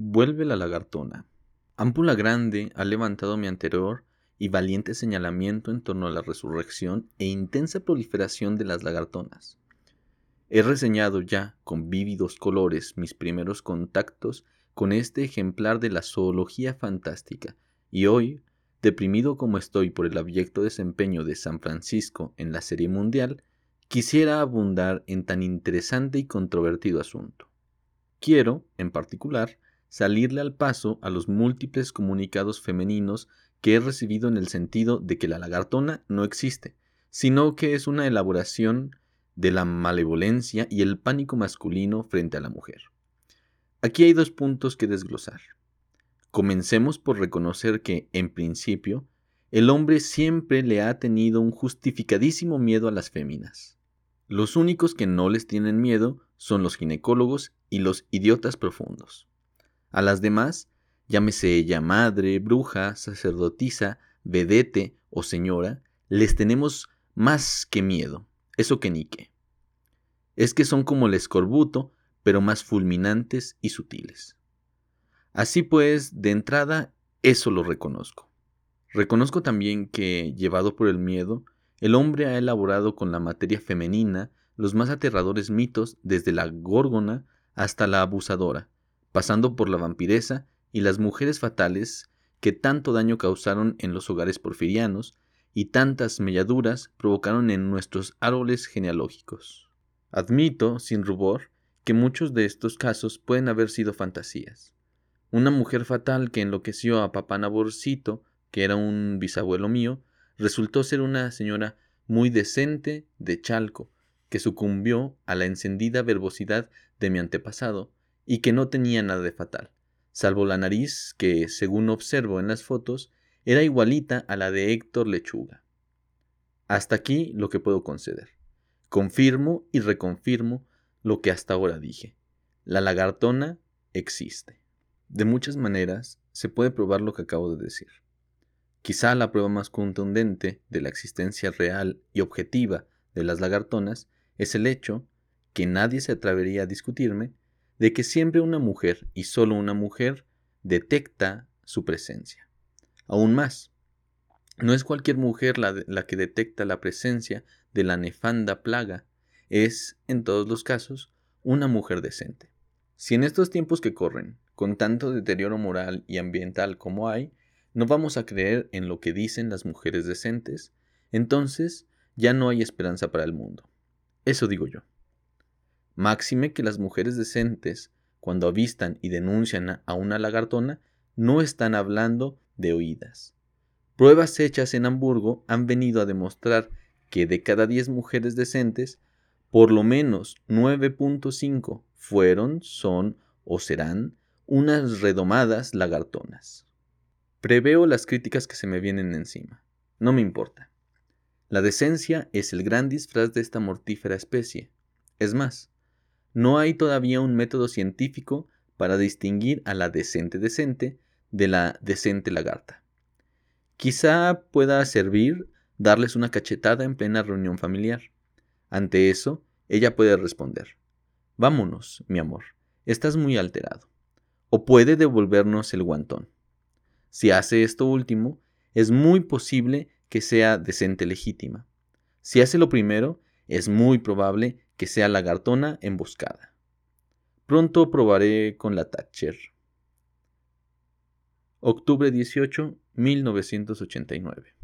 Vuelve la lagartona. Ámpula Grande ha levantado mi anterior y valiente señalamiento en torno a la resurrección e intensa proliferación de las lagartonas. He reseñado ya con vívidos colores mis primeros contactos con este ejemplar de la zoología fantástica, y hoy, deprimido como estoy por el abyecto desempeño de San Francisco en la Serie Mundial, quisiera abundar en tan interesante y controvertido asunto. Quiero, en particular, salirle al paso a los múltiples comunicados femeninos que he recibido en el sentido de que la lagartona no existe, sino que es una elaboración de la malevolencia y el pánico masculino frente a la mujer. Aquí hay dos puntos que desglosar. Comencemos por reconocer que, en principio, el hombre siempre le ha tenido un justificadísimo miedo a las féminas. Los únicos que no les tienen miedo son los ginecólogos y los idiotas profundos. A las demás, llámese ella madre, bruja, sacerdotisa, vedete o señora, les tenemos más que miedo, eso que ni qué. Es que son como el escorbuto, pero más fulminantes y sutiles. Así pues, de entrada, eso lo reconozco. Reconozco también que, llevado por el miedo, el hombre ha elaborado con la materia femenina los más aterradores mitos desde la górgona hasta la abusadora, pasando por la vampiresa y las mujeres fatales que tanto daño causaron en los hogares porfirianos y tantas melladuras provocaron en nuestros árboles genealógicos. Admito, sin rubor, que muchos de estos casos pueden haber sido fantasías. Una mujer fatal que enloqueció a papá Naborcito, que era un bisabuelo mío, resultó ser una señora muy decente de Chalco, que sucumbió a la encendida verbosidad de mi antepasado y que no tenía nada de fatal, salvo la nariz que, según observo en las fotos, era igualita a la de Héctor Lechuga. Hasta aquí lo que puedo conceder. Confirmo y reconfirmo lo que hasta ahora dije. La lagartona existe. De muchas maneras se puede probar lo que acabo de decir. Quizá la prueba más contundente de la existencia real y objetiva de las lagartonas es el hecho, que nadie se atrevería a discutirme, de que siempre una mujer y solo una mujer detecta su presencia. Aún más, no es cualquier mujer la, la, que detecta la presencia de la nefanda plaga, es, en todos los casos, una mujer decente. Si en estos tiempos que corren, con tanto deterioro moral y ambiental como hay, no vamos a creer en lo que dicen las mujeres decentes, entonces ya no hay esperanza para el mundo. Eso digo yo. Máxime que las mujeres decentes, cuando avistan y denuncian a una lagartona, no están hablando de oídas. Pruebas hechas en Hamburgo han venido a demostrar que de cada 10 mujeres decentes, por lo menos 9.5 fueron, son o serán unas redomadas lagartonas. Preveo las críticas que se me vienen encima. No me importa. La decencia es el gran disfraz de esta mortífera especie. Es más, no hay todavía un método científico para distinguir a la decente decente de la decente lagarta. Quizá pueda servir darles una cachetada en plena reunión familiar. Ante eso, ella puede responder, Vámonos, mi amor, estás muy alterado. O puede devolvernos el guantón. Si hace esto último, es muy posible que sea decente legítima. Si hace lo primero, es muy probable que sea lagartona emboscada. Pronto probaré con la Thatcher. Octubre 18, 1989.